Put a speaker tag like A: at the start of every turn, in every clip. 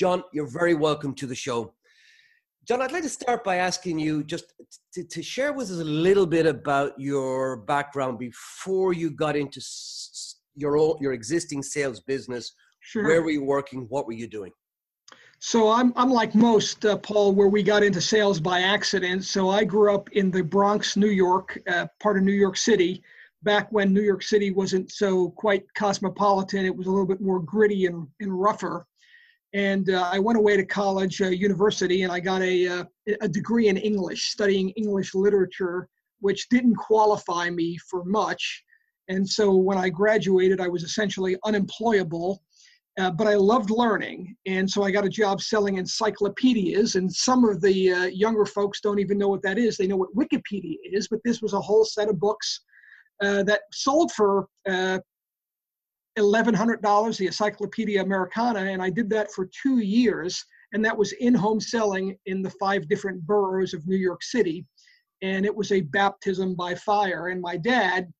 A: John, you're very welcome to the show. John, I'd like to start by asking you just to, to share with us a little bit about your background before you got into your own, your existing sales business. Sure. Where were you working? What were you doing?
B: So I'm I'm like most uh, Paul, where we got into sales by accident. So I grew up in the Bronx, New York, uh, part of New York City, back when New York City wasn't so quite cosmopolitan. It was a little bit more gritty and, and rougher. And uh, I went away to college, uh, university, and I got a uh, a degree in English, studying English literature, which didn't qualify me for much. And so when I graduated, I was essentially unemployable uh, but I loved learning. And so I got a job selling encyclopedias. And some of the uh, younger folks don't even know what that is. They know what Wikipedia is, but this was a whole set of books uh, that sold for $1,100, uh, the Encyclopedia Americana. And I did that for two years. And that was in home selling in the five different boroughs of New York City. And it was a baptism by fire. And my dad,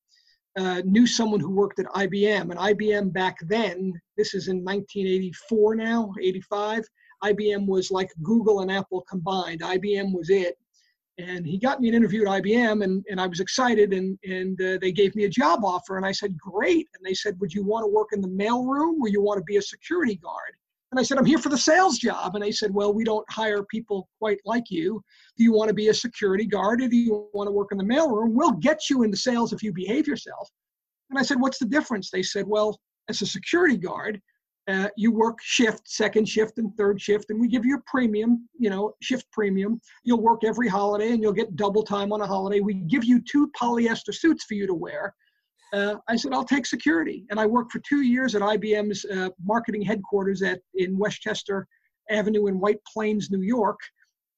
B: uh, knew someone who worked at IBM, and IBM back then, this is in 1984 now, 85, IBM was like Google and Apple combined. IBM was it. And he got me an interview at IBM, and, and I was excited, and, and uh, they gave me a job offer. And I said, Great. And they said, Would you want to work in the mailroom or you want to be a security guard? And I said, I'm here for the sales job. And they said, Well, we don't hire people quite like you. Do you want to be a security guard or do you want to work in the mailroom? We'll get you into sales if you behave yourself. And I said, What's the difference? They said, Well, as a security guard, uh, you work shift, second shift, and third shift, and we give you a premium, you know, shift premium. You'll work every holiday and you'll get double time on a holiday. We give you two polyester suits for you to wear uh, I said, I'll take security. And I worked for two years at IBM's uh, marketing headquarters at in Westchester Avenue in White Plains, New York,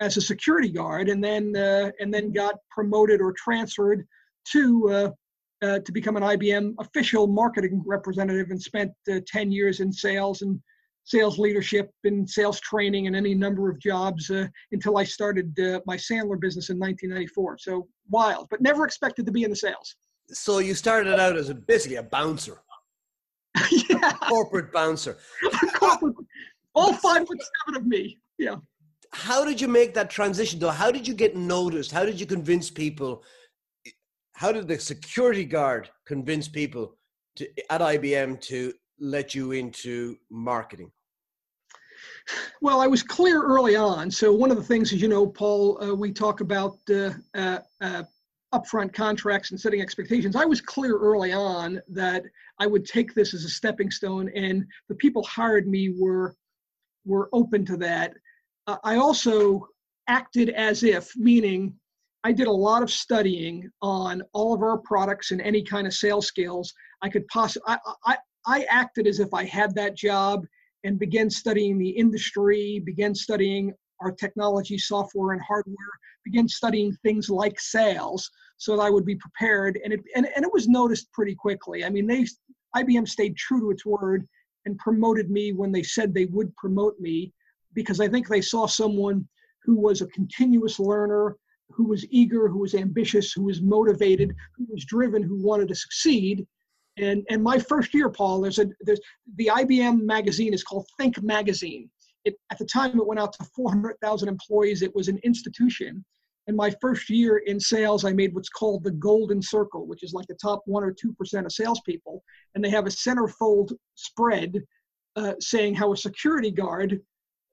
B: as a security guard, and then uh, and then got promoted or transferred to uh, uh, to become an IBM official marketing representative, and spent uh, ten years in sales and sales leadership and sales training and any number of jobs until I started my Sandler business in 1994. So wild, but never expected to be in the sales
A: so you started out as a, basically a bouncer.
B: yeah.
A: Corporate bouncer.
B: All five foot seven of me. Yeah.
A: How did you make that transition though? How did you get noticed? How did you convince people? How did the security guard convince people to, at IBM to let you into marketing?
B: Well, I was clear early on. So one of the things, as you know, Paul, uh, we talk about uh, uh, uh upfront contracts and setting expectations, I was clear early on that I would take this as a stepping stone, and the people hired me were were open to that. Uh, I also acted as if, meaning I did a lot of studying on all of our products and any kind of sales skills I could possibly. I, I, I acted as if I had that job and began studying the industry, began studying our technology, software, and hardware, began studying things like sales so that I would be prepared. And it, and, and it was noticed pretty quickly. I mean, they, IBM stayed true to its word and promoted me when they said they would promote me because I think they saw someone who was a continuous learner, who was eager, who was ambitious, who was motivated, who was driven, who wanted to succeed. And, and my first year, Paul, there's a there's the IBM magazine is called Think Magazine. It, at the time, it went out to 400,000 employees. It was an institution. In my first year in sales, I made what's called the golden circle, which is like the top one or two percent of salespeople, and they have a centerfold spread uh, saying how a security guard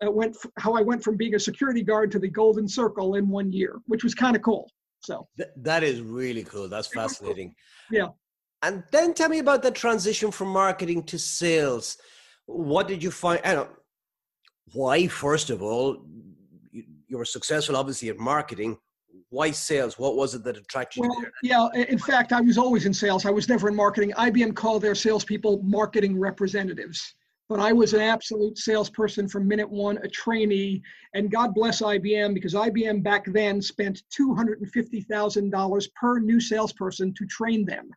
B: uh, went, f- how I went from being a security guard to the golden circle in one year, which was kind of cool. So
A: Th- that is really cool. That's fascinating.
B: Yeah.
A: And then tell me about the transition from marketing to sales. What did you find? I don't, why, first of all, you were successful obviously at marketing why sales what was it that attracted
B: well,
A: you there
B: yeah in fact i was always in sales i was never in marketing ibm called their salespeople marketing representatives but i was an absolute salesperson from minute one a trainee and god bless ibm because ibm back then spent $250000 per new salesperson to train them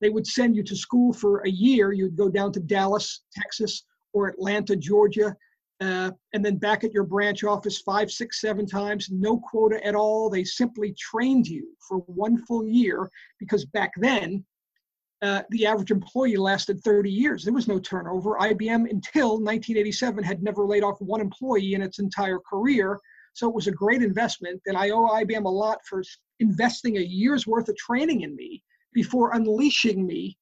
B: they would send you to school for a year you'd go down to dallas texas or atlanta georgia uh, and then back at your branch office five, six, seven times, no quota at all. They simply trained you for one full year because back then, uh, the average employee lasted 30 years. There was no turnover. IBM until 1987 had never laid off one employee in its entire career. So it was a great investment, and I owe IBM a lot for investing a year's worth of training in me before unleashing me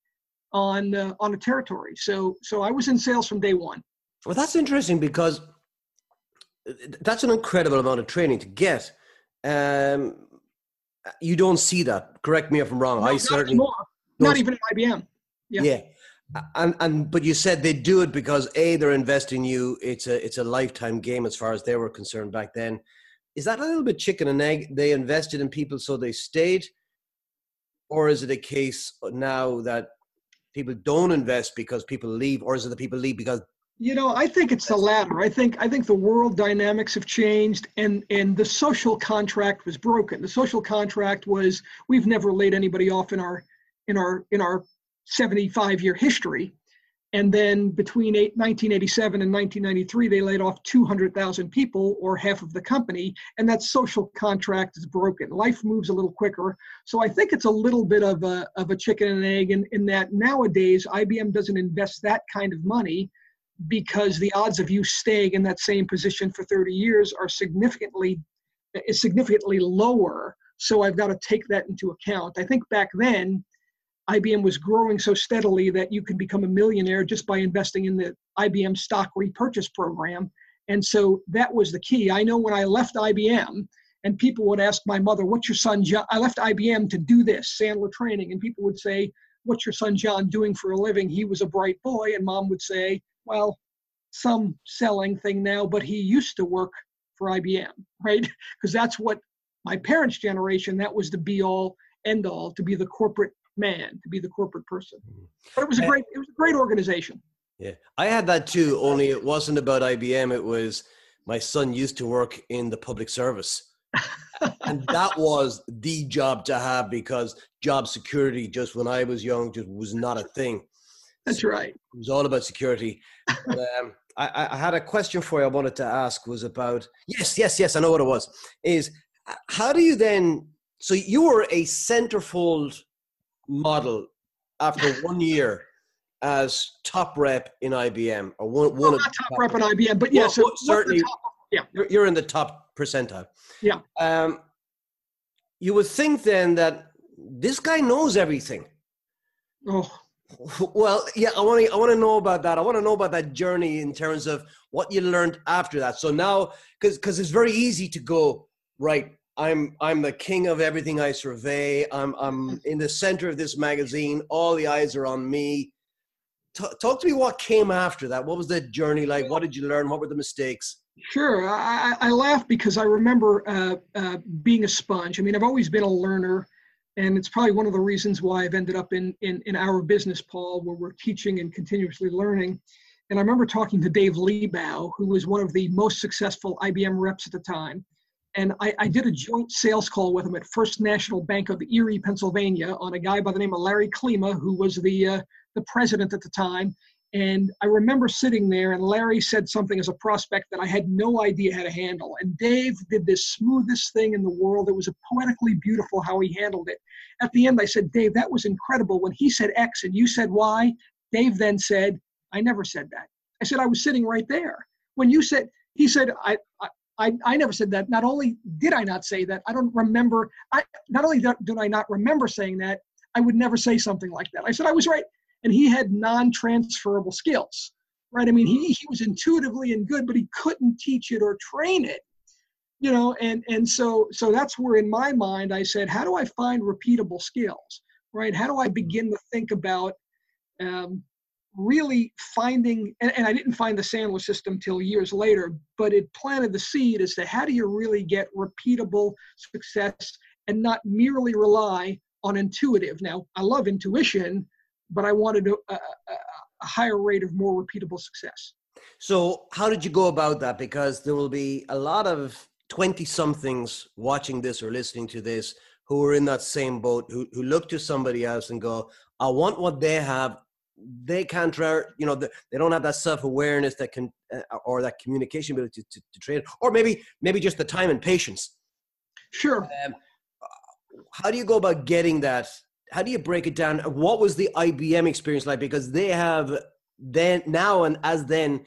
B: on uh, on a territory. So so I was in sales from day one.
A: Well, that's interesting because uh, that's an incredible amount of training to get. Um, you don't see that. Correct me if I'm wrong.
B: No,
A: I certainly
B: anymore. Not even at IBM.
A: Yeah.
B: Yeah.
A: And and but you said they do it because a they're investing you. It's a it's a lifetime game as far as they were concerned back then. Is that a little bit chicken and egg? They invested in people so they stayed, or is it a case now that people don't invest because people leave, or is it the people leave because
B: You know, I think it's the latter. I think I think the world dynamics have changed and and the social contract was broken. The social contract was we've never laid anybody off in our in our in our 75 year history. And then between eight, 1987 and 1993, they laid off 200,000 people or half of the company, and that social contract is broken. Life moves a little quicker. So I think it's a little bit of a, of a chicken and egg in, in that nowadays IBM doesn't invest that kind of money because the odds of you staying in that same position for 30 years are significantly is significantly lower. So I've got to take that into account. I think back then, IBM was growing so steadily that you could become a millionaire just by investing in the IBM stock repurchase program. And so that was the key. I know when I left IBM, and people would ask my mother, What's your son John? I left IBM to do this, Sandler training. And people would say, What's your son John doing for a living? He was a bright boy. And mom would say, Well, some selling thing now, but he used to work for IBM, right? Because that's what my parents' generation, that was the be all end all to be the corporate man, to be the corporate person. But it was a great, it was a great organization.
A: Yeah, I had that too. Only it wasn't about IBM. It was my son used to work in the public service, and that was the job to have because job security, just when I was young, just was not a thing.
B: That's right.
A: It was all about security. But, um, I, I had a question for you. I wanted to ask was about yes, yes, yes. I know what it was. Is how do you then? So you were a centerfold model after one year as top rep in IBM or one, one
B: Well,
A: of
B: not
A: the
B: top rep at IBM, but yes,
A: Well,
B: the
A: certainly-
B: top- yeah.
A: You're, you're in the top percentile.
B: Yeah.
A: Um, you would think then that this guy knows everything.
B: Oh,
A: Well, yeah, I want to. I want to know about that. I want to know about that journey in terms of what you learned after that. So now, because because it's very easy to go right. I'm I'm the king of everything I survey. I'm I'm in the center of this magazine. All the eyes are on me. T- talk to me. What came after that? What was the journey like? What did you learn? What were the mistakes?
B: Sure. I, I laugh because I remember uh, uh, being a sponge. I mean, I've always been a learner, and it's probably one of the reasons why I've ended up in, in, in our business, Paul, where we're teaching and continuously learning. And I remember talking to Dave Liebau, who was one of the most successful IBM reps at the time. And I, I did a joint sales call with him at First National Bank of Erie, Pennsylvania, on a guy by the name of Larry Klima, who was the, uh, the president at the time. And I remember sitting there, and Larry said something as a prospect that I had no idea how to handle. And Dave did this smoothest thing in the world. It was poetically beautiful how he handled it. At the end, I said, Dave, that was incredible. When he said X and you said Y, Dave then said, I never said that. I said, I was sitting right there. When you said, he said, I, I I, I never said that. Not only did I not say that, I don't remember. I not only did I not remember saying that, I would never say something like that. I said I was right, and he had non-transferable skills, right? I mean, he he was intuitively and good, but he couldn't teach it or train it, you know. And and so so that's where in my mind I said, how do I find repeatable skills, right? How do I begin to think about um, really finding and, and, i didn't find the sandler system till years later but it planted the seed as to how do you really get repeatable success and not merely rely on intuitive now i love intuition but i wanted a, a, a higher rate of more repeatable success
A: So, how did you go about that? Because there will be a lot of 20 somethings watching this or listening to this who are in that same boat, who, who look to somebody else and go, I want what they have. They can't, you know, they don't have that self awareness that can, uh, or that communication ability to, to, to trade, or maybe, maybe just the time and patience.
B: sure
A: Um, how do you go about getting that? how do you break it down? What was the IBM experience like? Because they have then now and as then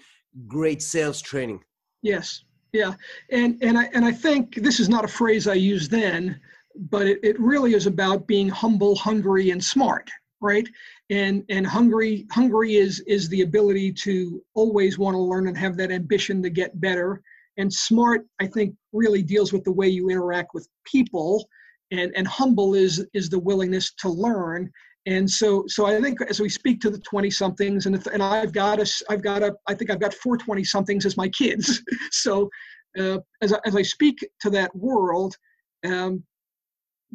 A: great sales training.
B: Yes, yeah, and and I and I think this is not a phrase I used then, but it, it really is about being humble, hungry, and smart, right? And and hungry hungry is is the ability to always want to learn and have that ambition to get better. And smart, I think, really deals with the way you interact with people and and humble is is the willingness to learn and so so i think as we speak to the 20 somethings and and i've got a i've got a i think i've got 420 somethings as my kids so uh, as, I, as i speak to that world um,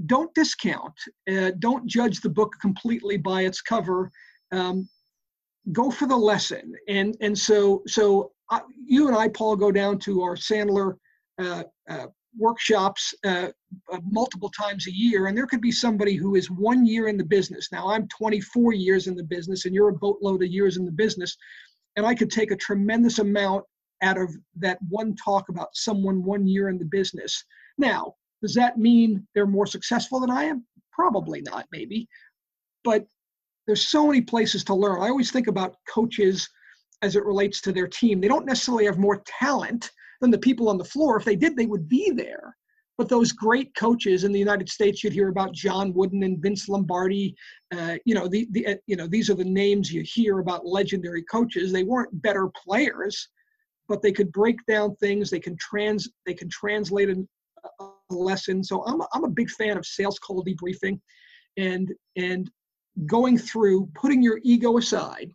B: don't discount uh, don't judge the book completely by its cover. Um, go for the lesson. And and so so uh, you and i paul go down to our sandler uh, uh, workshops uh, uh, multiple times a year and there could be somebody who is one year in the business. Now i'm 24 years in the business and you're a boatload of years in the business and i could take a tremendous amount out of that one talk about someone one year in the business. Now does that mean they're more successful than i am probably not maybe but there's so many places to learn i always think about coaches as it relates to their team they don't necessarily have more talent than the people on the floor. If they did, they would be there. But those great coaches in the United States, you'd hear about John Wooden and Vince Lombardi. Uh, you know, the, the uh, you know these are the names you hear about legendary coaches. They weren't better players, but they could break down things. They can trans they can translate a, a lesson. So I'm a, I'm a big fan of sales call debriefing, and and going through putting your ego aside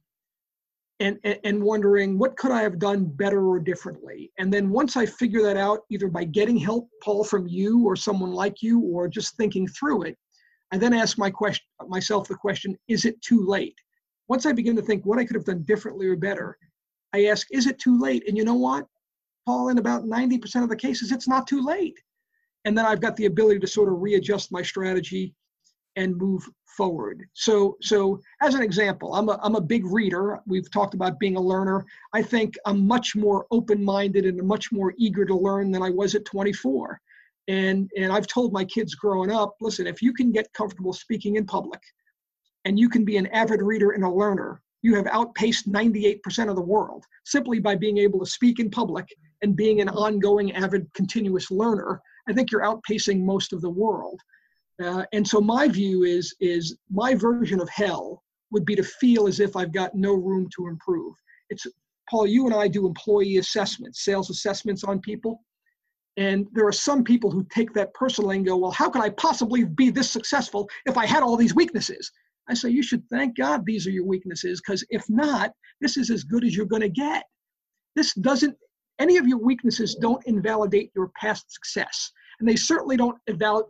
B: and, and wondering what could I have done better or differently. And then once I figure that out, either by getting help, Paul, from you or someone like you, or just thinking through it, I then ask my question, myself the question, is it too late? Once I begin to think what I could have done differently or better, I ask, is it too late? And you know what, Paul, in about 90% of the cases, it's not too late. And then I've got the ability to sort of readjust my strategy and move forward. So, so as an example, I'm a, I'm a big reader. We've talked about being a learner. I think I'm much more open-minded and much more eager to learn than I was at 24. And, and I've told my kids growing up, listen, if you can get comfortable speaking in public and you can be an avid reader and a learner, you have outpaced 98% of the world simply by being able to speak in public and being an ongoing, avid, continuous learner. I think you're outpacing most of the world. Uh, and so my view is is my version of hell would be to feel as if I've got no room to improve. It's Paul, you and I do employee assessments, sales assessments on people. And there are some people who take that personally and go, well, how could I possibly be this successful if I had all these weaknesses? I say, you should thank God these are your weaknesses, because if not, this is as good as you're going to get. This doesn't, any of your weaknesses don't invalidate your past success. And they certainly don't invalidate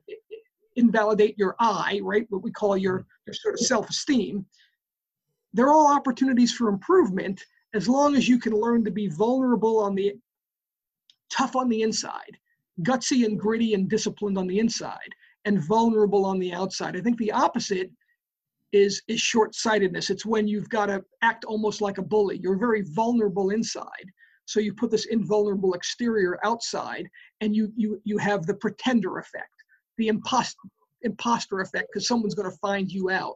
B: invalidate your I, right? What we call your, mm-hmm. your sort of self-esteem. They're all opportunities for improvement as long as you can learn to be vulnerable on the tough on the inside, gutsy and gritty and disciplined on the inside, and vulnerable on the outside. I think the opposite is is short-sightedness. It's when you've got to act almost like a bully. You're very vulnerable inside. So you put this invulnerable exterior outside and you you you have the pretender effect the imposter imposter effect because someone's going to find you out.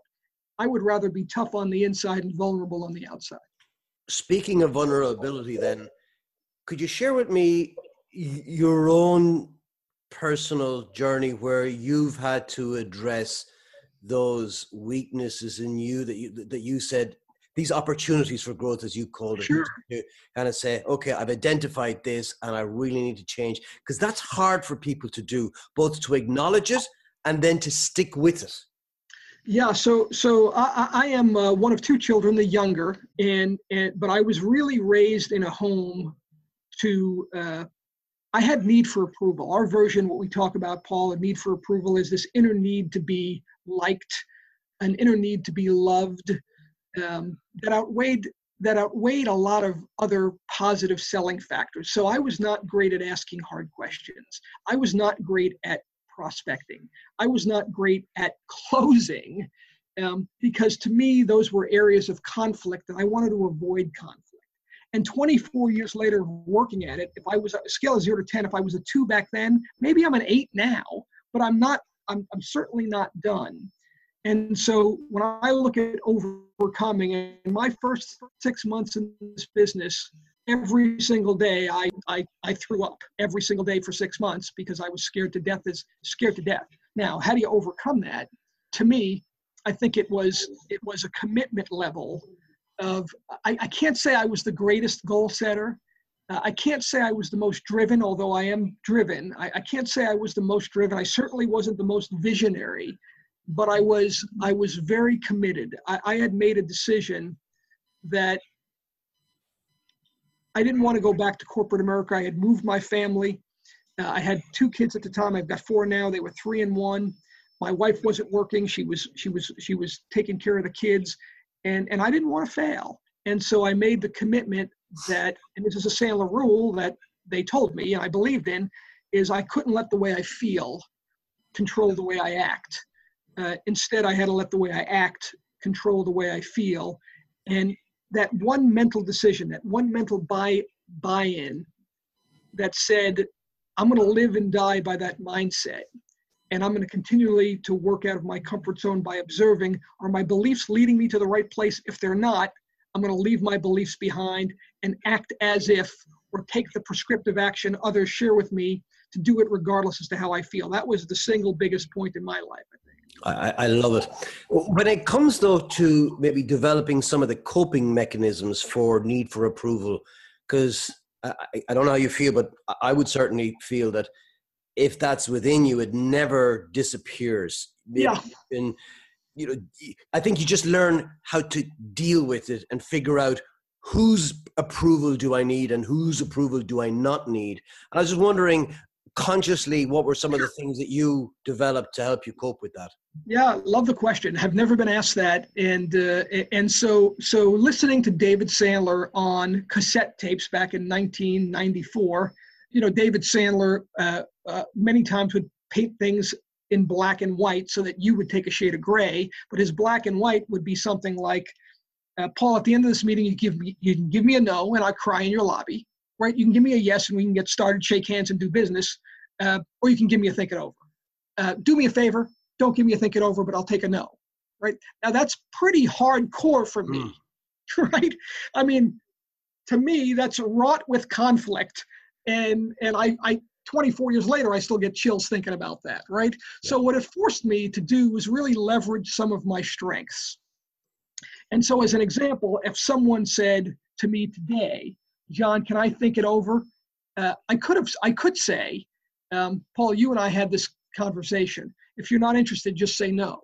B: I would rather be tough on the inside and vulnerable on the outside.
A: Speaking of vulnerability, then, could you share with me your own personal journey where you've had to address those weaknesses in you that you that you said these opportunities for growth, as you called it,
B: sure.
A: to kind of say, okay, I've identified this and I really need to change. Because that's hard for people to do, both to acknowledge it and then to stick with it.
B: Yeah, so so I, I am uh, one of two children, the younger, and, and but I was really raised in a home to. Uh, I had need for approval. Our version, what we talk about, Paul, a need for approval is this inner need to be liked, an inner need to be loved, um, that outweighed that outweighed a lot of other positive selling factors. So I was not great at asking hard questions. I was not great at prospecting. I was not great at closing um, because to me, those were areas of conflict and I wanted to avoid conflict. And 24 years later, working at it, if I was a scale of zero to 10, if I was a two back then, maybe I'm an eight now, but I'm not, I'm, I'm certainly not done. And so when I look at overcoming, in my first six months in this business, every single day I, I, I threw up every single day for six months because I was scared to death is scared to death. Now, how do you overcome that? To me, I think it was it was a commitment level of I, I can't say I was the greatest goal setter. Uh, I can't say I was the most driven, although I am driven. I, I can't say I was the most driven. I certainly wasn't the most visionary, but I was I was very committed. I, I had made a decision that I didn't want to go back to corporate America. I had moved my family. Uh, I had two kids at the time. I've got four now. They were three and one. My wife wasn't working. She was she was she was taking care of the kids, and and I didn't want to fail. And so I made the commitment that, and this is a Sandler rule that they told me, and I believed in, is I couldn't let the way I feel control the way I act. Uh, instead, I had to let the way I act control the way I feel. And that one mental decision, that one mental buy buy-in that said, I'm going to live and die by that mindset. And I'm going to continually to work out of my comfort zone by observing are my beliefs leading me to the right place? If they're not, I'm going to leave my beliefs behind and act as if or take the prescriptive action others share with me to do it regardless as to how I feel. That was the single biggest point in my life, I think.
A: I, I, love it. When it comes though to maybe developing some of the coping mechanisms for need for approval, because I, I, don't know how you feel, but I would certainly feel that if that's within you, it never disappears.
B: Yeah.
A: And you know, I think you just learn how to deal with it and figure out whose approval do I need and whose approval do I not need. And I was just wondering, consciously, what were some of the things that you developed to help you cope with that?
B: Yeah, love the question. Have never been asked that, and uh, and so so listening to David Sandler on cassette tapes back in 1994, you know, David Sandler uh, uh, many times would paint things in black and white so that you would take a shade of gray, but his black and white would be something like, uh, Paul, at the end of this meeting, you give me you can give me a no, and I cry in your lobby, right? You can give me a yes, and we can get started, shake hands, and do business, uh, or you can give me a think it over. Uh, do me a favor, don't give me a think it over, but I'll take a no, right? Now that's pretty hardcore for me, mm. right? I mean, to me, that's wrought with conflict, and and I, I 24 years later, I still get chills thinking about that, right? Yeah. So what it forced me to do was really leverage some of my strengths. And so, as an example, if someone said to me today, John, can I think it over? Uh, I could have, I could say, um, Paul, you and I had this conversation. If you're not interested, just say no.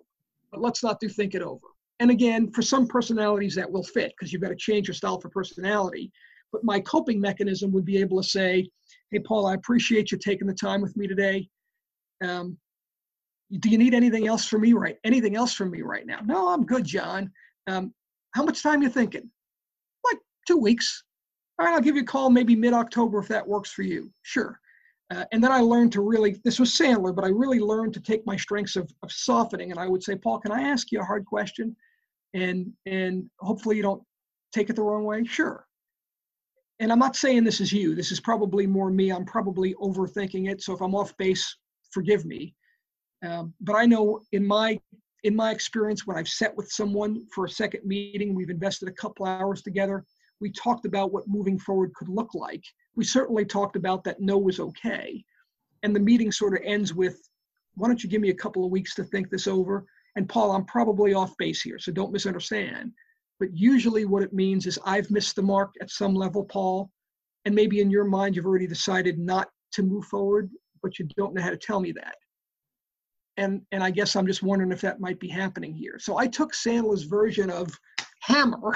B: But let's not do think it over. And again, for some personalities that will fit because you've got to change your style for personality. But my coping mechanism would be able to say, hey, Paul, I appreciate you taking the time with me today. Um, do you need anything else from me right anything else from me right now no i'm good john um, how much time you thinking like two weeks all right i'll give you a call maybe mid-october if that works for you sure uh, and then I learned to really, this was Sandler, but I really learned to take my strengths of, of softening. And I would say, Paul, can I ask you a hard question? And, and hopefully you don't take it the wrong way. Sure. And I'm not saying this is you. This is probably more me. I'm probably overthinking it. So if I'm off base, forgive me. Um, but I know in my in my experience, when I've sat with someone for a second meeting, we've invested a couple hours together. We talked about what moving forward could look like we certainly talked about that no was okay. And the meeting sort of ends with, why don't you give me a couple of weeks to think this over? And Paul, I'm probably off base here, so don't misunderstand. But usually what it means is I've missed the mark at some level, Paul. And maybe in your mind, you've already decided not to move forward, but you don't know how to tell me that. And, and I guess I'm just wondering if that might be happening here. So I took Sandler's version of hammer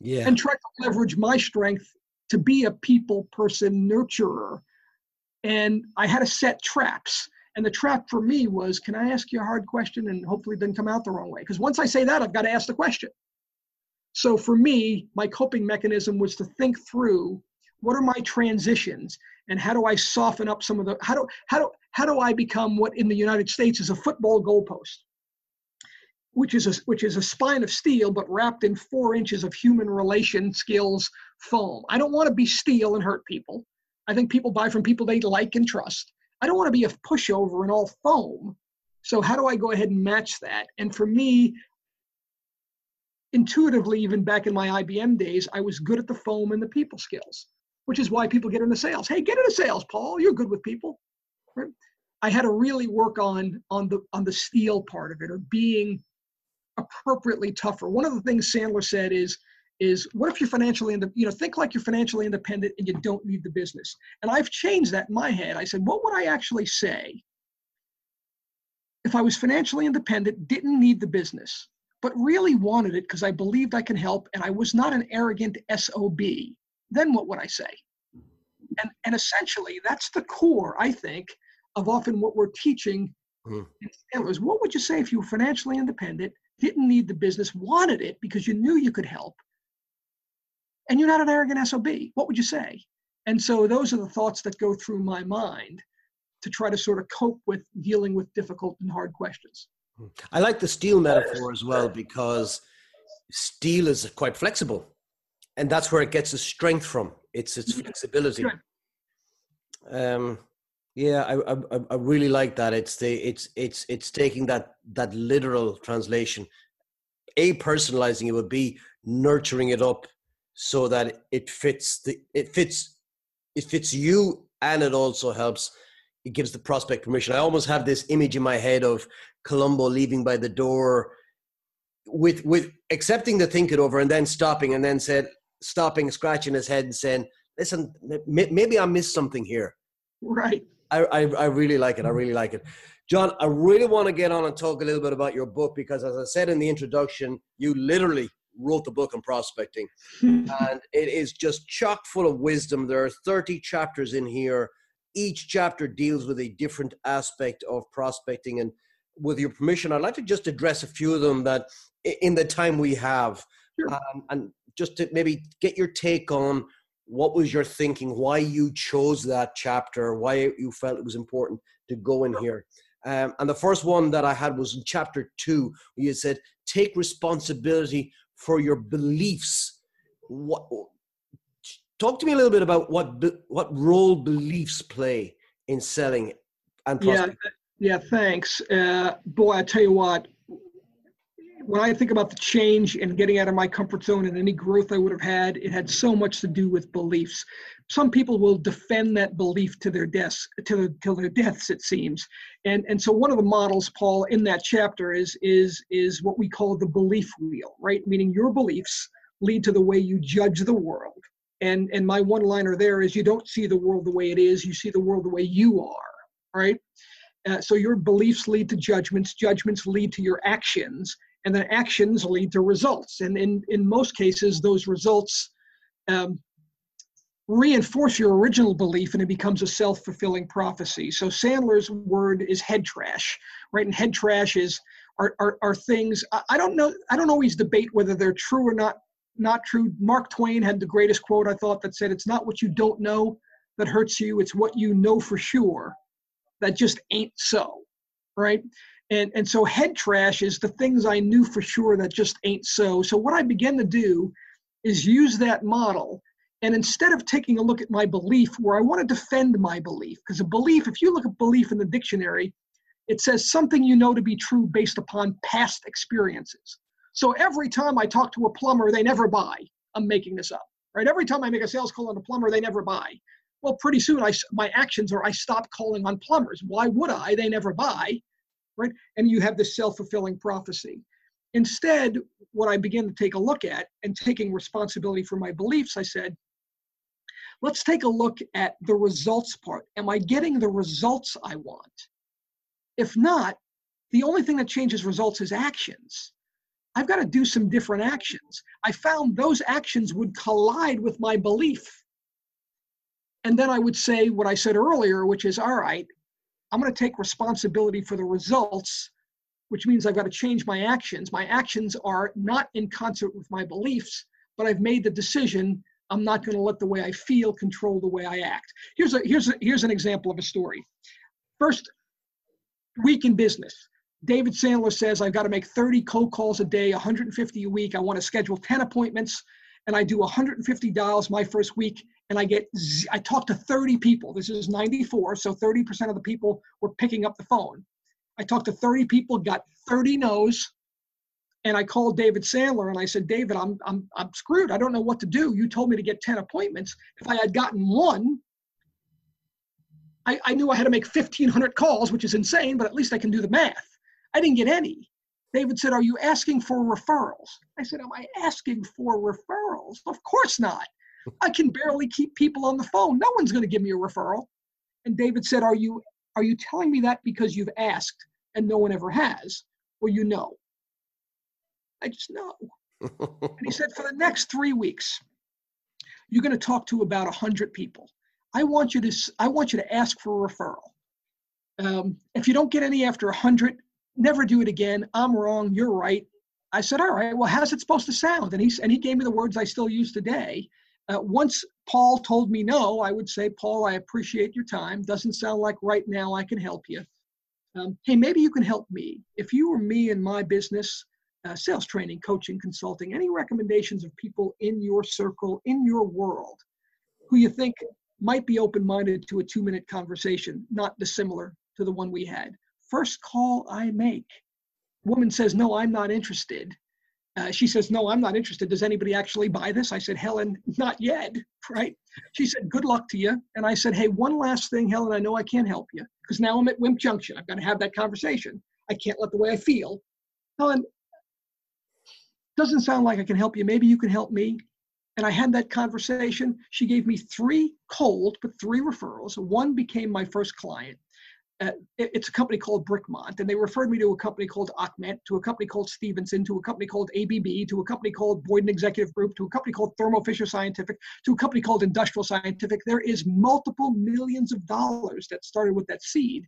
B: yeah. and try to leverage my strength to be a people person nurturer. And I had to set traps. And the trap for me was can I ask you a hard question? And hopefully it didn't come out the wrong way. Because once I say that, I've got to ask the question. So for me, my coping mechanism was to think through what are my transitions and how do I soften up some of the how do how do how do I become what in the United States is a football goalpost? Which is a which is a spine of steel but wrapped in four inches of human relation skills foam. I don't want to be steel and hurt people. I think people buy from people they like and trust. I don't want to be a pushover and all foam. So, how do I go ahead and match that? And for me, intuitively, even back in my IBM days, I was good at the foam and the people skills, which is why people get into sales. Hey, get into sales, Paul. You're good with people. Right? I had to really work on on the on the steel part of it or being appropriately tougher. One of the things Sandler said is is what if you're financially independent? You know, think like you're financially independent and you don't need the business. And I've changed that in my head. I said, what would I actually say if I was financially independent, didn't need the business, but really wanted it because I believed I can help and I was not an arrogant SOB? Then what would I say? And and essentially, that's the core, I think, of often what we're teaching mm. in What would you say if you were financially independent, didn't need the business, wanted it because you knew you could help, and you're not an arrogant SOB? What would you say? And so those are the thoughts that go through my mind to try to sort of cope with dealing with difficult and hard questions.
A: Hmm. I like the steel metaphor as well because steel is quite flexible, and that's where it gets its strength from. It's its flexibility. Um, yeah, I, I I really like that. It's the it's it's it's taking that that literal translation, a personalizing it would be nurturing it up so that it fits the it fits it fits you and it also helps it gives the prospect permission. I almost have this image in my head of Columbo leaving by the door with with accepting to think it over and then stopping and then said stopping scratching his head and saying listen maybe i missed something here
B: right
A: I, I, I really like it. I really like it. John, I really want to get on and talk a little bit about your book because, as I said in the introduction, you literally wrote the book on prospecting. and it is just chock full of wisdom. There are 30 chapters in here. Each chapter deals with a different aspect of prospecting. And with your permission, I'd like to just address a few of them that in the time we have. Sure. Um, and just to maybe get your take on what was your thinking? Why you chose that chapter? Why you felt it was important to go in here? Um, and the first one that i had was in chapter two where you said take responsibility for your beliefs. What talk to me a little bit about what what role beliefs play in selling and
B: prospecting. yeah yeah thanks. Uh, boy i tell you what when I think about the change and getting out of my comfort zone and any growth I would have had, it had so much to do with beliefs. Some people will defend that belief to their deaths, to, to their deaths, it seems. And and so one of the models, Paul, in that chapter is is is what we call the belief wheel, right? Meaning your beliefs lead to the way you judge the world. And and my one liner there is you don't see the world the way it is, you see the world the way you are, right? Uh, so your beliefs lead to judgments, judgments lead to your actions, and then actions lead to results. And in, in most cases, those results um, reinforce your original belief and it becomes a self-fulfilling prophecy. So Sandler's word is head trash, right? And head trash is are, are, are things I don't know I don't always debate whether they're true or not not true. Mark Twain had the greatest quote I thought that said it's not what you don't know that hurts you, it's what you know for sure that just ain't so. Right? And, and so head trash is the things I knew for sure that just ain't so. So what I began to do is use that model. And instead of taking a look at my belief where I want to defend my belief, because a belief, if you look at belief in the dictionary, it says something you know to be true based upon past experiences. So every time I talk to a plumber, they never buy. I'm making this up, right? Every time I make a sales call on a plumber, they never buy. Well, pretty soon I, my actions are I stop calling on plumbers. Why would I? They never buy right? And you have this self-fulfilling prophecy. Instead, what I began to take a look at and taking responsibility for my beliefs, I said, let's take a look at the results part. Am I getting the results I want? If not, the only thing that changes results is actions. I've got to do some different actions. I found those actions would collide with my belief. And then I would say what I said earlier, which is all right, I'm going to take responsibility for the results, which means I've got to change my actions. My actions are not in concert with my beliefs, but I've made the decision I'm not going to let the way I feel control the way I act. Here's a here's a, here's an example of a story. First week in business. David Sandler says I've got to make 30 cold calls a day, 150 a week. I want to schedule 10 appointments and I do 150 dials my first week and I get I talk to 30 people. This is 94, so 30% of the people were picking up the phone. I talked to 30 people, got 30 no's. And I called David Sandler and I said, David, I'm, I'm, I'm screwed. I don't know what to do. You told me to get 10 appointments. If I had gotten one, I, I knew I had to make 1,500 calls, which is insane, but at least I can do the math. I didn't get any. David said, Are you asking for referrals? I said, Am I asking for referrals? Of course not. I can barely keep people on the phone. No one's going to give me a referral. And David said, Are you are you telling me that because you've asked and no one ever has? Or you know? I just know. and he said, For the next three weeks, you're going to talk to about a 100 people. I want you to, I want you to ask for a referral. Um, if you don't get any after a 100, never do it again. I'm wrong. You're right. I said, all right, well, how's it supposed to sound? And he, and he gave me the words I still use today. Uh, once Paul told me no, I would say, Paul, I appreciate your time. Doesn't sound like right now I can help you. Um, hey, maybe you can help me. If you were me in my business, uh, sales training, coaching, consulting, any recommendations of people in your circle, in your world, who you think might be open minded to a two minute conversation, not dissimilar to the one we had. First call I make. Woman says, No, I'm not interested. Uh, she says, No, I'm not interested. Does anybody actually buy this? I said, Helen, not yet, right? She said, Good luck to you. And I said, Hey, one last thing, Helen, I know I can't help you because now I'm at Wimp Junction. I've got to have that conversation. I can't let the way I feel. Helen, doesn't sound like I can help you. Maybe you can help me. And I had that conversation. She gave me three cold, but three referrals. One became my first client uh, it's a company called Brickmont, and they referred me to a company called Achmet, to a company called Stevenson, to a company called ABB, to a company called Boyden Executive Group, to a company called Thermo Fisher Scientific, to a company called Industrial Scientific. There is multiple millions of dollars that started with that seed,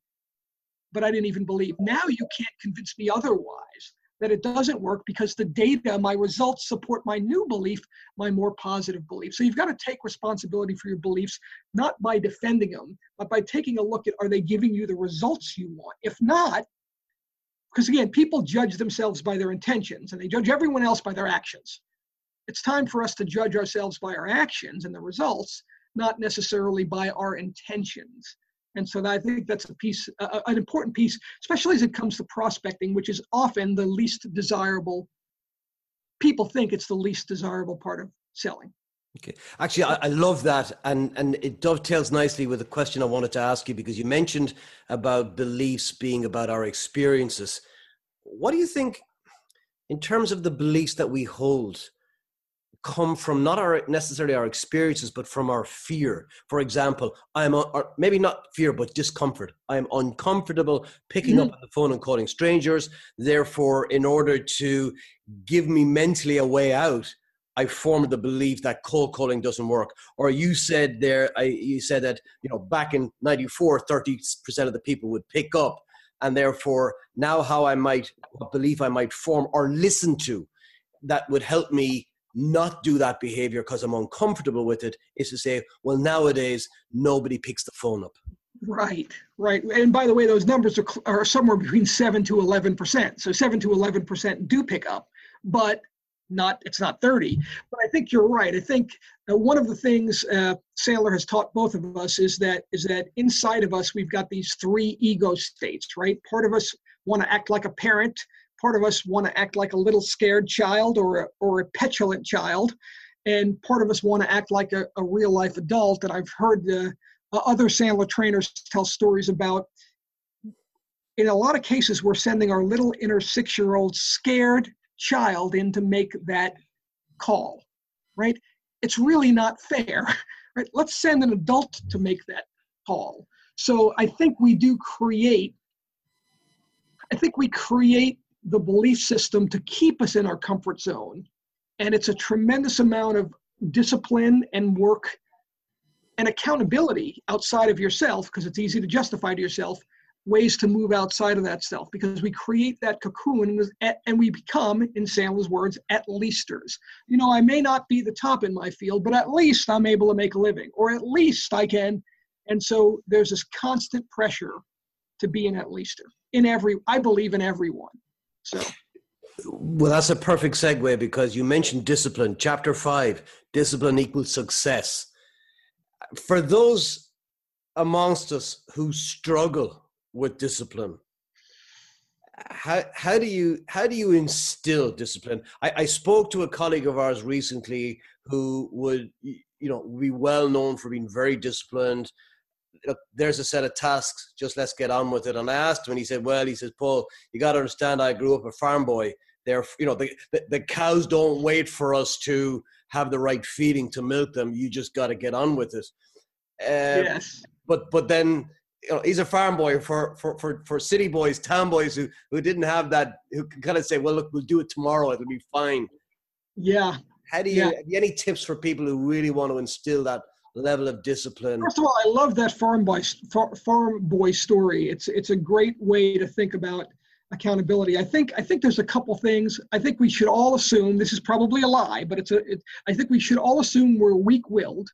B: but I didn't even believe. Now you can't convince me otherwise that it doesn't work because the data, my results support my new belief, my more positive belief. So you've got to take responsibility for your beliefs, not by defending them, but by taking a look at are they giving you the results you want? If not, because again, people judge themselves by their intentions and they judge everyone else by their actions. It's time for us to judge ourselves by our actions and the results, not necessarily by our intentions. And so I think that's a piece, uh, an important piece, especially as it comes to prospecting, which is often the least desirable. People think it's the least desirable part of selling.
A: Okay. Actually, I, I, love that, and and it dovetails nicely with the question I wanted to ask you because you mentioned about beliefs being about our experiences. What do you think, in terms of the beliefs that we hold? Come from not our necessarily our experiences but from our fear. For example i'm or maybe not fear but discomfort. I'm uncomfortable picking mm-hmm. up the phone and calling strangers. Therefore in order to give me mentally a way out i formed the belief that cold calling doesn't work. Or you said there I, you said that you know back in 94 30% of the people would pick up. And therefore now how i might what belief i might form or listen to that would help me not do that behavior because I'm uncomfortable with it is to say, well, nowadays nobody picks the phone up.
B: Right, right. And by the way, those numbers are, are somewhere between 7 to 11%. So 7 to 11% do pick up, but not it's not 30 but i think you're right i think uh, one of the things uh, sandler has taught both of us is that is that inside of us we've got these three ego states right part of us want to act like a parent part of us want to act like a little scared child or a, or a petulant child and part of us want to act like a, a real life adult and i've heard the uh, other sandler trainers tell stories about in a lot of cases we're sending our little inner six year old scared child in to make that call right? It's really not fair right? Let's send an adult to make that call. So i think we do create i think we create the belief system to keep us in our comfort zone. And it's a tremendous amount of discipline and work and accountability outside of yourself, because it's easy to justify to yourself ways to move outside of that self because we create that cocoon and we become, in Sandler's words, at leasters. You know, I may not be the top in my field, but at least I'm able to make a living, or at least I can. And so there's this constant pressure to be an at leaster in every, I believe in everyone. So.
A: Well, that's a perfect segue because you mentioned discipline. Chapter five discipline equals success. For those amongst us who struggle with discipline, how how do you how do you instill discipline? I, I spoke to a colleague of ours recently who would you know be well known for being very disciplined. Look, there's a set of tasks. Just let's get on with it. And I asked him, and he said, "Well, he says, Paul, you got to understand. I grew up a farm boy. They're you know the, the the cows don't wait for us to have the right feeding to milk them. You just got to get on with it."
B: Um, yes.
A: But but then you know, he's a farm boy for, for, for, for city boys, town boys who, who didn't have that, who can kind of say, well, look, we'll do it tomorrow. It'll be fine.
B: Yeah.
A: How do you, yeah. you any tips for people who really want to instill that level of discipline?
B: First of all, I love that farm boy, farm boy story. It's, it's a great way to think about accountability. I think, I think there's a couple things. I think we should all assume, this is probably a lie, but it's a, it, I think we should all assume we're weak willed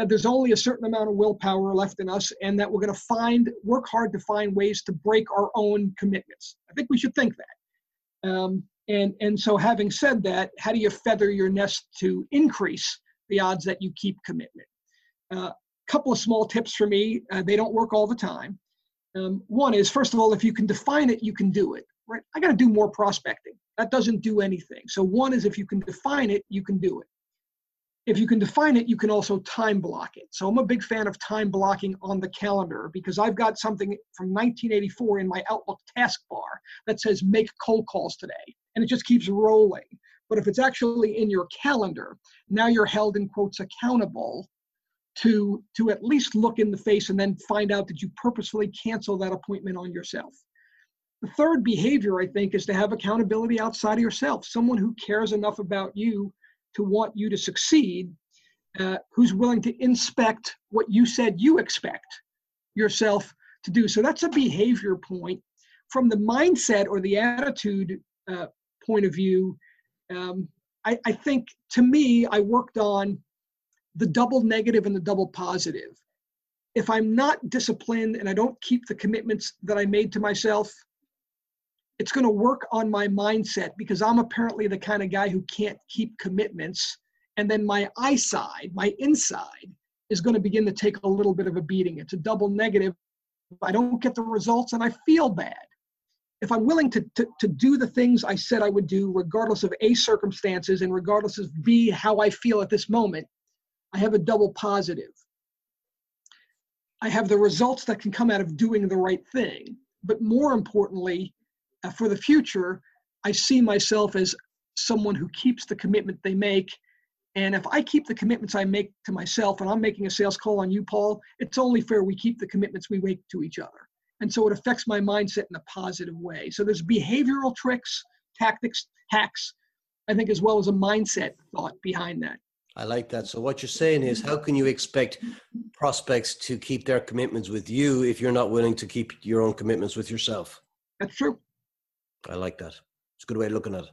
B: that there's only a certain amount of willpower left in us and that we're going to find work hard to find ways to break our own commitments i think we should think that um, and and so having said that how do you feather your nest to increase the odds that you keep commitment a uh, couple of small tips for me uh, they don't work all the time um, one is first of all if you can define it you can do it right i got to do more prospecting that doesn't do anything so one is if you can define it you can do it if you can define it, you can also time block it. So I'm a big fan of time blocking on the calendar because I've got something from 1984 in my Outlook taskbar that says make cold calls today. And it just keeps rolling. But if it's actually in your calendar, now you're held in quotes accountable to to at least look in the face and then find out that you purposefully cancel that appointment on yourself. The third behavior, I think, is to have accountability outside of yourself. Someone who cares enough about you to want you to succeed, uh, who's willing to inspect what you said you expect yourself to do. So that's a behavior point. From the mindset or the attitude uh, point of view, um, I, I think to me, I worked on the double negative and the double positive. If I'm not disciplined and I don't keep the commitments that I made to myself, it's going to work on my mindset because I'm apparently the kind of guy who can't keep commitments. And then my eye side, my inside, is going to begin to take a little bit of a beating. It's a double negative. I don't get the results and I feel bad. If I'm willing to, to, to do the things I said I would do, regardless of A, circumstances, and regardless of B, how I feel at this moment, I have a double positive. I have the results that can come out of doing the right thing. But more importantly, uh, for the future, I see myself as someone who keeps the commitment they make. And if I keep the commitments I make to myself, and I'm making a sales call on you, Paul, it's only fair we keep the commitments we make to each other. And so it affects my mindset in a positive way. So there's behavioral tricks, tactics, hacks, I think, as well as a mindset thought behind that.
A: I like that. So what you're saying is, how can you expect prospects to keep their commitments with you if you're not willing to keep your own commitments with yourself?
B: That's true.
A: I like that. It's a good way of looking at it.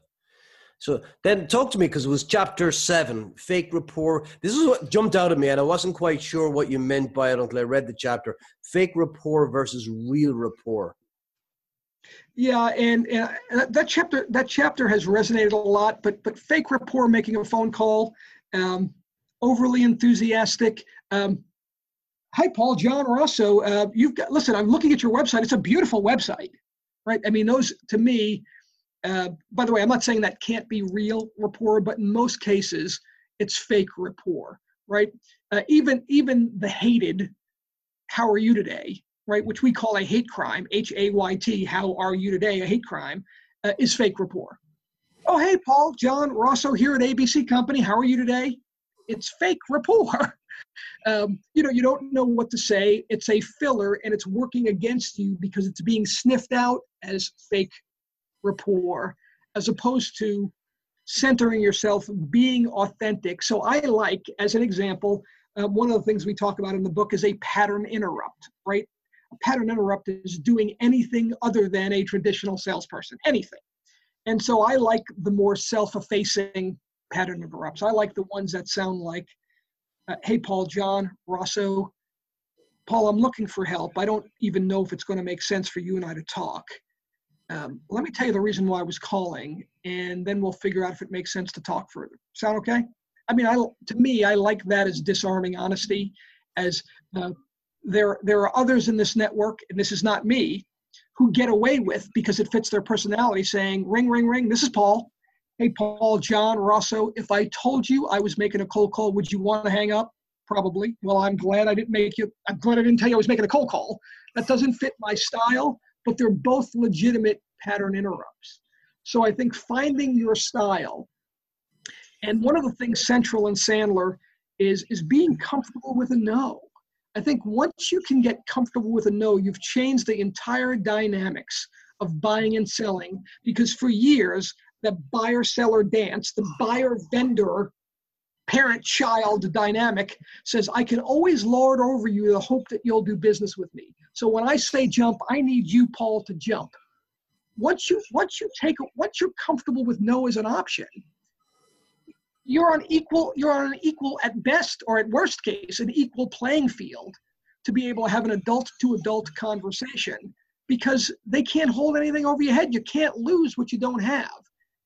A: So then talk to me because it was chapter seven, fake rapport. This is what jumped out at me, and I wasn't quite sure what you meant by it until I read the chapter. Fake rapport versus real rapport.
B: Yeah, and, and that chapter that chapter has resonated a lot. But but fake rapport, making a phone call, um, overly enthusiastic. Um, Hi, Paul, John Rosso. Uh, you've got listen. I'm looking at your website. It's a beautiful website right? I mean, those to me, uh, by the way, I'm not saying that can't be real rapport, but in most cases, it's fake rapport, right? Uh, even even the hated, how are you today, right? Which we call a hate crime, H A Y T, how are you today, a hate crime, uh, is fake rapport. Oh, hey, Paul, John, Rosso here at ABC Company. How are you today? It's fake rapport. um, you know, you don't know what to say. It's a filler and it's working against you because it's being sniffed out as fake rapport, as opposed to centering yourself, being authentic. So I like, as an example, uh, one of the things we talk about in the book is a pattern interrupt, right? A pattern interrupt is doing anything other than a traditional salesperson, anything. And so I like the more self effacing pattern of interrupts. I like the ones that sound like, uh, hey, Paul, John, Rosso, Paul, I'm looking for help. I don't even know if it's going to make sense for you and I to talk. Um, let me tell you the reason why I was calling, and then we'll figure out if it makes sense to talk further. Sound okay? I mean, I to me, I like that as disarming honesty. As uh, there, there are others in this network, and this is not me, who get away with because it fits their personality saying, ring, ring, ring, this is Paul. Hey, Paul, John, Rosso, if I told you I was making a cold call, would you want to hang up? Probably. Well, I'm glad I didn't make you, I'm glad I didn't tell you I was making a cold call. That doesn't fit my style, but they're both legitimate pattern interrupts. So I think finding your style, and one of the things Central and Sandler is, is being comfortable with a no. I think once you can get comfortable with a no, you've changed the entire dynamics of buying and selling because for years, the buyer seller dance, the buyer vendor parent child dynamic says, I can always lord over you the hope that you'll do business with me. So when I say jump, I need you, Paul, to jump. Once you once you take once you're comfortable with no as an option, you're on equal you're on an equal at best or at worst case an equal playing field to be able to have an adult to adult conversation because they can't hold anything over your head. You can't lose what you don't have.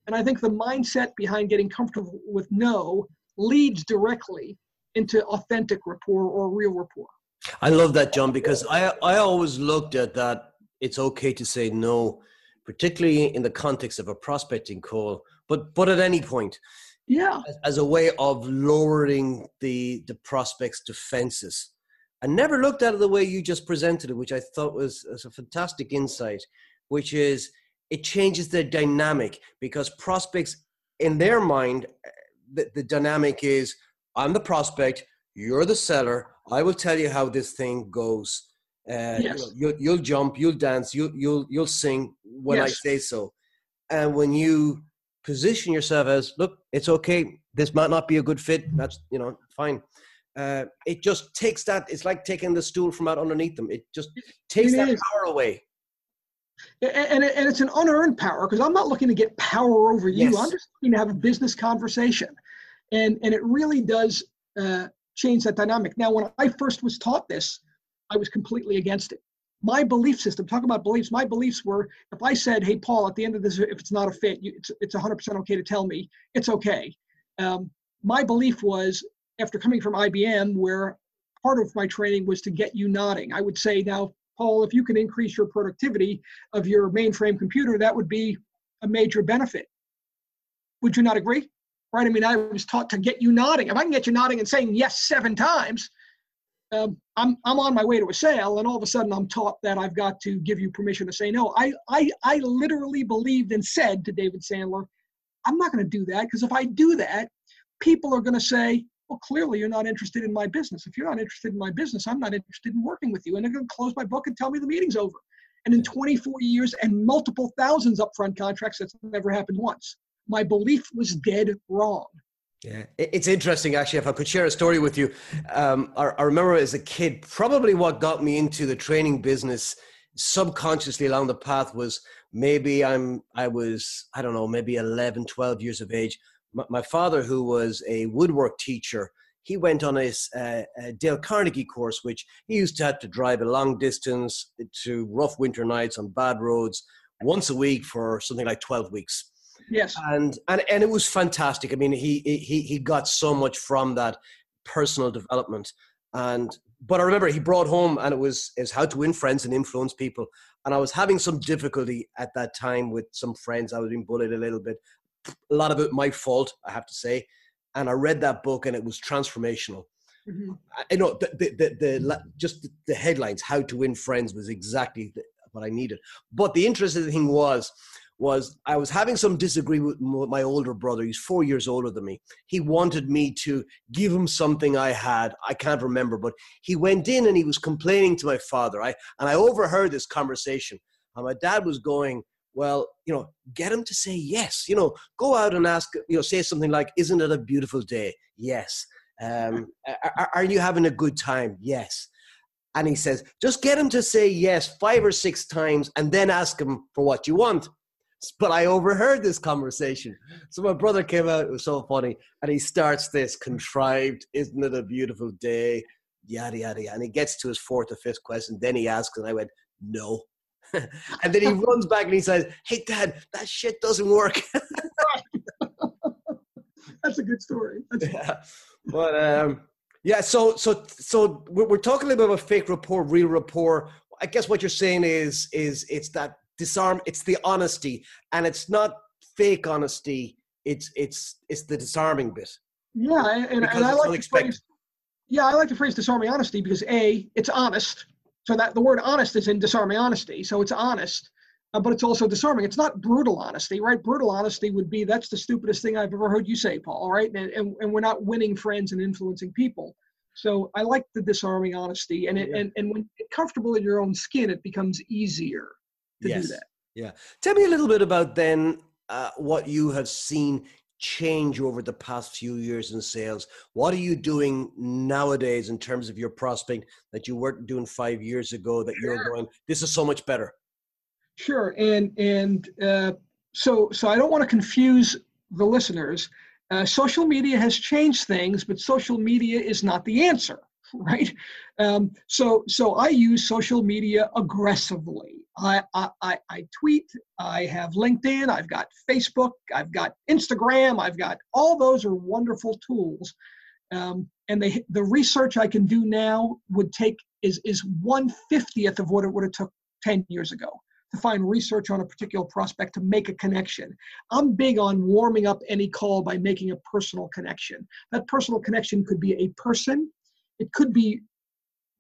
B: And i think the mindset behind getting comfortable with no leads directly into authentic rapport or real rapport.
A: I love that john because i i always looked at that it's okay to say no particularly in the context of a prospecting call. But but at any point
B: yeah
A: as, as, a way of lowering the the prospects defenses i never looked at it the way you just presented it which i thought was, was a fantastic insight which is it changes the dynamic because prospects in their mind the, the dynamic is i'm the prospect you're the seller i will tell you how this thing goes uh, yes. you'll, you'll jump you'll dance you'll you'll you'll sing when yes. i say so and when you position yourself as look it's okay. This might not be a good fit. That's you know fine. Uh, it just takes that it's like taking the stool from out underneath them. It just takes it that power away.
B: And, and it's an unearned power because i'm not looking to get power over you. Yes. i'm just looking to have a business conversation. And and it really does uh, change that dynamic. Now when i first was taught this i was completely against it my belief system talk about beliefs my beliefs were if i said hey paul at the end of this if it's not a fit you, it's, it's 100% okay to tell me it's okay. Um, my belief was after coming from ibm where part of my training was to get you nodding. I would say now paul if you can increase your productivity of your mainframe computer that would be a major benefit. Would you not agree? Right? I mean i was taught to get you nodding. If i can get you nodding and saying yes seven times um, I'm, I'm on my way to a sale and all of a sudden I'm taught that I've got to give you permission to say no. I, I, I literally believed and said to David Sandler, I'm not going to do that because if I do that, people are going to say, well, clearly you're not interested in my business. If you're not interested in my business, I'm not interested in working with you. And they're going to close my book and tell me the meeting's over. And in 24 years and multiple thousands upfront contracts, that's never happened once. My belief was dead wrong.
A: Yeah, it's interesting actually. If I could share a story with you, um, I, I, remember as a kid, probably what got me into the training business subconsciously along the path was maybe I'm, I was, I don't know, maybe 11, 12 years of age. My, my father, who was a woodwork teacher, he went on a, a Dale Carnegie course, which he used to have to drive a long distance to rough winter nights on bad roads once a week for something like 12 weeks
B: Yes.
A: And and and it was fantastic. I mean, he he he got so much from that personal development. And but I remember he brought home and it was is how to win friends and influence people. And I was having some difficulty at that time with some friends. I was being bullied a little bit. A lot of it my fault, I have to say. And I read that book and it was transformational. Mm-hmm. I know the, the, the, the, just the headlines, how to win friends was exactly what I needed. But the interesting thing was was I was having some disagreement with my older brother. He's four years older than me. He wanted me to give him something I had. I can't remember, but he went in and he was complaining to my father. I and I overheard this conversation. And my dad was going, well, you know, get him to say yes. You know, go out and ask. You know, say something like, "Isn't it a beautiful day?" Yes. Um, are, are you having a good time? Yes. And he says, just get him to say yes five or six times and then ask him for what you want but I overheard this conversation. So my brother came out, it was so funny, and he starts this contrived, isn't it a beautiful day? Yada, yada, yada. And he gets to his fourth or fifth question. Then he asks, and I went, no. and then he runs back and he says, hey, dad, that shit doesn't work.
B: That's a good story. That's
A: yeah. But, um, yeah, so so so we're, talking a little bit about fake rapport, real rapport. I guess what you're saying is is it's that disarm. It's the honesty, and it's not fake honesty. It's it's it's the disarming bit.
B: Yeah, and, and I like the phrase. Yeah, I like the phrase disarming honesty because a it's honest. So that the word honest is in disarming honesty. So it's honest, uh, but it's also disarming. It's not brutal honesty, right? Brutal honesty would be that's the stupidest thing I've ever heard you say, Paul. All right, and and, and we're not winning friends and influencing people. So I like the disarming honesty, and it, yeah. and and when you're comfortable in your own skin, it becomes easier to yes. do that.
A: Yeah. Tell me a little bit about then uh, what you have seen change over the past few years in sales. What are you doing nowadays in terms of your prospect that you weren't doing five years ago? That you're going, this is so much better.
B: Sure, and and uh, so so I don't want to confuse the listeners. Uh, social media has changed things, but social media is not the answer, right? Um, so, so I use social media aggressively. I, I, I tweet, I have LinkedIn, I've got Facebook, I've got Instagram, I've got all those are wonderful tools. Um, and they, the research I can do now would take is, is one fiftieth of what it would have took 10 years ago to find research on a particular prospect to make a connection. I'm big on warming up any call by making a personal connection. That personal connection could be a person, it could be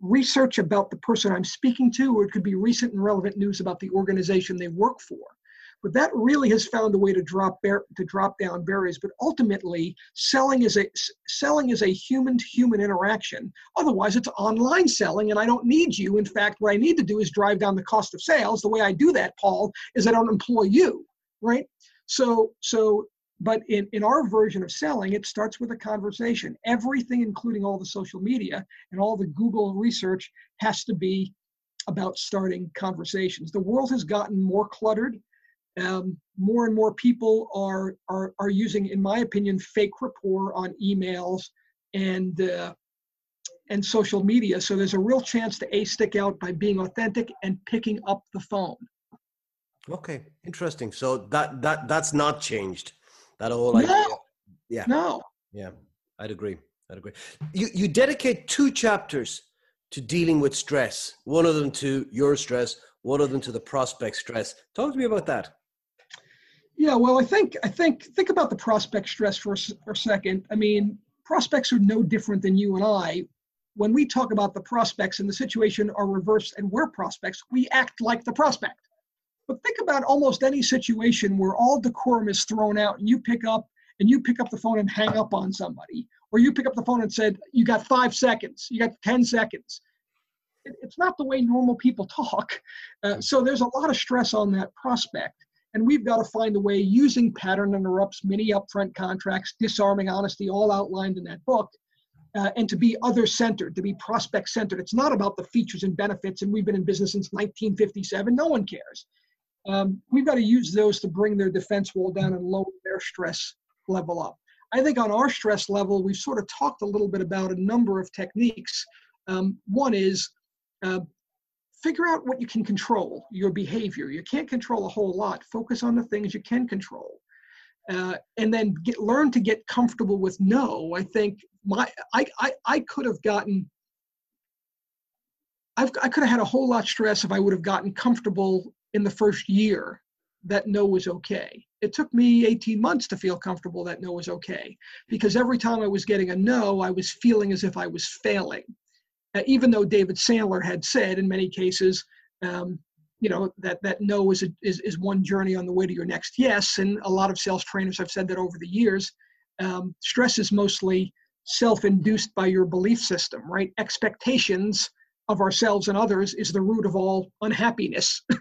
B: research about the person I'm speaking to, or it could be recent and relevant news about the organization they work for. But that really has found a way to drop bar- to drop down barriers. But ultimately, selling is a selling is a human to human interaction. Otherwise, it's online selling, and I don't need you. In fact, what I need to do is drive down the cost of sales. The way I do that, Paul, is I don't employ you, right? So so but in, in our version of selling, it starts with a conversation. Everything, including all the social media and all the Google research, has to be about starting conversations. The world has gotten more cluttered um, more and more people are, are, are using, in my opinion, fake rapport on emails and, uh, and social media. So there's a real chance to A, stick out by being authentic and picking up the phone.
A: Okay, interesting. So that, that, that's not changed. That whole
B: no. Yeah. No.
A: Yeah, I'd agree. I'd agree. You, you dedicate two chapters to dealing with stress. One of them to your stress, one of them to the prospect stress. Talk to me about that.
B: Yeah, well, I think I think think about the prospect stress for a, for a second. I mean, prospects are no different than you and I. When we talk about the prospects and the situation are reversed and we're prospects, we act like the prospect. But think about almost any situation where all decorum is thrown out and you pick up and you pick up the phone and hang up on somebody, or you pick up the phone and said, "You got five seconds, you got ten seconds." It's not the way normal people talk. Uh, so there's a lot of stress on that prospect. And we've got to find a way using pattern interrupts, mini upfront contracts, disarming honesty, all outlined in that book, uh, and to be other centered, to be prospect centered. It's not about the features and benefits, and we've been in business since 1957. No one cares. Um, we've got to use those to bring their defense wall down and lower their stress level up. I think on our stress level, we've sort of talked a little bit about a number of techniques. Um, one is uh, figure out what you can control, your behavior. You can't control a whole lot. Focus on the things you can control. Uh, and then get, learn to get comfortable with no. I think my I, I, I could have gotten I've, I could have had a whole lot stress if I would have gotten comfortable in the first year that no was okay. It took me 18 months to feel comfortable that no was okay because every time I was getting a no, I was feeling as if I was failing uh, even though David Sandler had said in many cases, um, you know, that, that no is, a, is, is one journey on the way to your next yes. And a lot of sales trainers have said that over the years. Um, stress is mostly self induced by your belief system, right? Expectations of ourselves and others is the root of all unhappiness.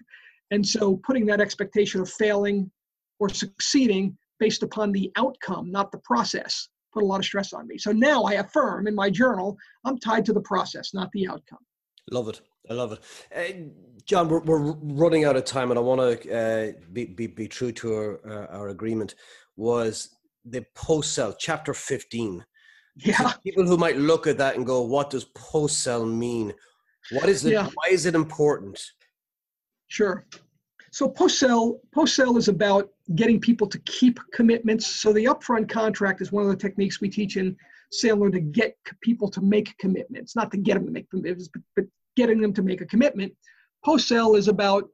B: and so putting that expectation of failing or succeeding based upon the outcome, not the process, put a lot of stress on me. So now I affirm in my journal, I'm tied to the process, not the outcome.
A: Love it. I love it. Uh, John, we're, we're running out of time, and I want to uh, be, be, be true to our, uh, our agreement. Was the post sell chapter 15?
B: Yeah.
A: So people who might look at that and go, "What does post sell mean? What is it? Yeah. Why is it important?"
B: Sure. So post sell post sell is about getting people to keep commitments. So the upfront contract is one of the techniques we teach in Sandler to get people to make commitments, not to get them to make commitments, but, but getting them to make a commitment. Post sale is about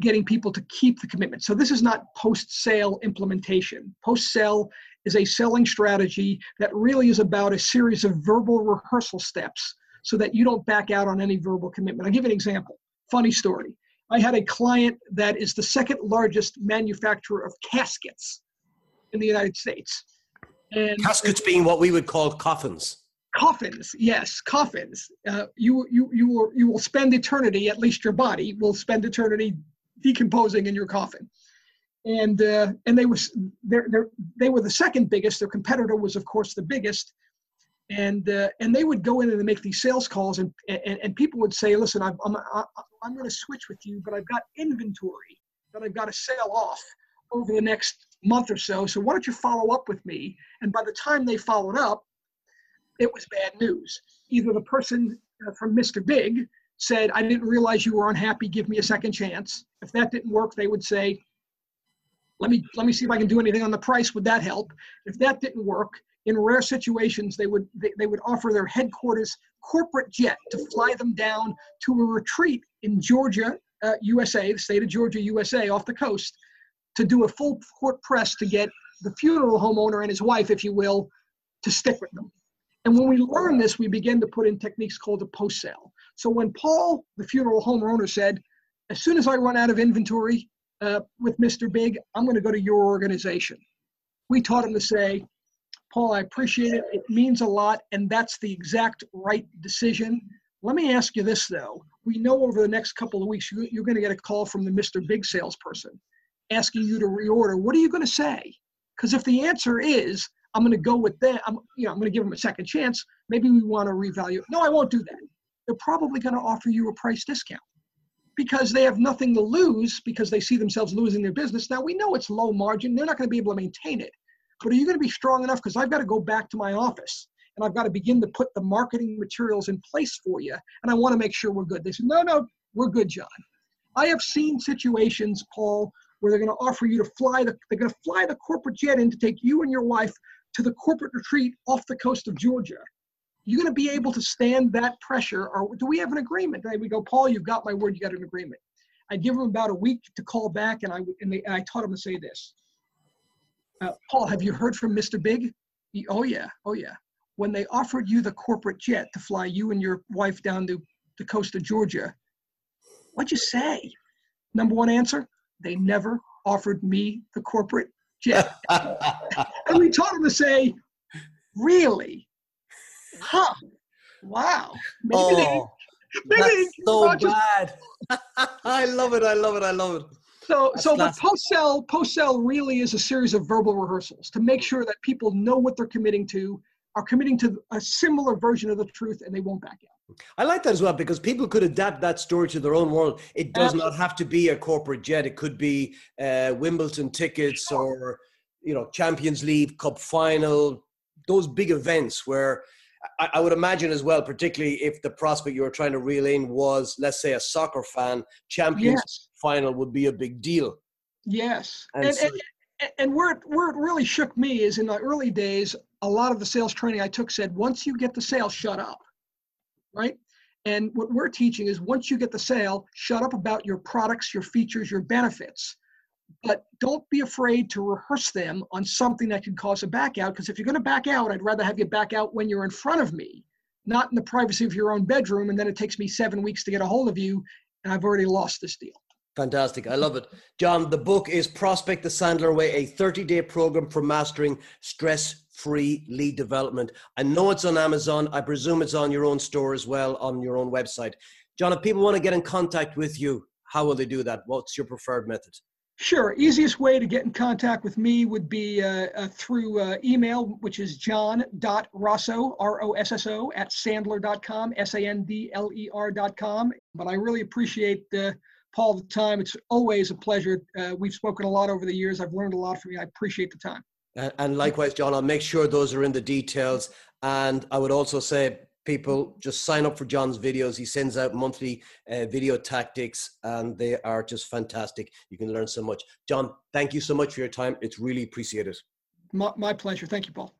B: getting people to keep the commitment. So this is not post sale implementation. Post sale is a selling strategy that really is about a series of verbal rehearsal steps so that you don't back out on any verbal commitment. I'll give you an example. Funny story. I had a client that is the second largest manufacturer of caskets in the United States.
A: And caskets being what we would call coffins.
B: Coffins, yes, coffins. Uh, you you you will you will spend eternity. At least your body will spend eternity decomposing in your coffin. And uh, and they was they're, they're, they were the second biggest. Their competitor was of course the biggest. And uh, and they would go in and make these sales calls, and and, and people would say, "Listen, I'm I'm I'm going to switch with you, but I've got inventory that I've got to sell off over the next month or so. So why don't you follow up with me?" And by the time they followed up, it was bad news. Either the person uh, from Mr. Big said, I didn't realize you were unhappy, give me a second chance. If that didn't work, they would say, let me, let me see if I can do anything on the price. Would that help? If that didn't work, in rare situations, they would, they, they would offer their headquarters corporate jet to fly them down to a retreat in Georgia, uh, USA, the state of Georgia, USA, off the coast, to do a full court press to get the funeral homeowner and his wife, if you will, to stick with them. And when we learn this, we begin to put in techniques called a post sale. So when Paul, the funeral home owner, said, as soon as I run out of inventory uh, with Mr. Big, I'm going to go to your organization. We taught him to say, Paul, I appreciate it. It means a lot, and that's the exact right decision. Let me ask you this, though. We know over the next couple of weeks you're going to get a call from the Mr. Big salesperson asking you to reorder. What are you going to say? Because if the answer is, I'm going to go with that. I'm, you know, I'm going to give them a second chance. Maybe we want to revalue. No, I won't do that. They're probably going to offer you a price discount because they have nothing to lose because they see themselves losing their business. Now we know it's low margin. They're not going to be able to maintain it. But are you going to be strong enough? Because I've got to go back to my office and I've got to begin to put the marketing materials in place for you. And I want to make sure we're good. They said, no, no, we're good, John. I have seen situations, Paul, where they're going to offer you to fly the, they're going to fly the corporate jet in to take you and your wife to the corporate retreat off the coast of Georgia, you're going to be able to stand that pressure, or do we have an agreement? And we go, Paul, you've got my word, you got an agreement. I give them about a week to call back, and I and, they, and I taught them to say this. Uh, Paul, have you heard from Mr. Big? He, oh yeah, oh yeah. When they offered you the corporate jet to fly you and your wife down to the coast of Georgia, what'd you say? Number one answer: They never offered me the corporate jet. and we taught him to say, really? Huh. Wow.
A: Maybe oh, they, maybe that's so bad. I love it. I love it. I love it.
B: So, that's so the post sell post sell really is a series of verbal rehearsals to make sure that people know what they're committing to, are committing to a similar version of the truth, and they won't back out.
A: I like that as well because people could adapt that story to their own world. It does Absolutely. not have to be a corporate jet. It could be uh, Wimbledon tickets sure. or you know Champions League, Cup final, those big events where I, I, would imagine as well, particularly if the prospect you were trying to reel in was, let's say, a soccer fan, Champions yes. final would be a big deal.
B: Yes, and, and, so, and, and where it, where it really shook me is in the early days, a lot of the sales training I took said, once you get the sale, shut up, right? And what we're teaching is once you get the sale, shut up about your products, your features, your benefits but don't be afraid to rehearse them on something that could cause a back out. Because if you're going to back out, I'd rather have you back out when you're in front of me, not in the privacy of your own bedroom. And then it takes me seven weeks to get a hold of you, and I've already lost this deal.
A: Fantastic. I love it. John, the book is Prospect the Sandler Way, a 30 day program for mastering stress free lead development. I know it's on Amazon. I presume it's on your own store as well, on your own website. John, if people want to get in contact with you, how will they do that? What's your preferred method?
B: Sure. Easiest way to get in contact with me would be uh, uh, through uh, email, which is john.rosso, R-O-S-S-O, at sandler.com, S-A-N-D-L-E-R.com. But I really appreciate uh, Paul the time. It's always a pleasure. Uh, we've spoken a lot over the years. I've learned a lot from you. I appreciate the time.
A: And likewise, John, I'll make sure those are in the details. And I would also say people just sign up for John's videos. He sends out monthly uh, video tactics, and they are just fantastic. You can learn so much. John, thank you so much for your time. It's really appreciated.
B: My, my pleasure. Thank you, Paul.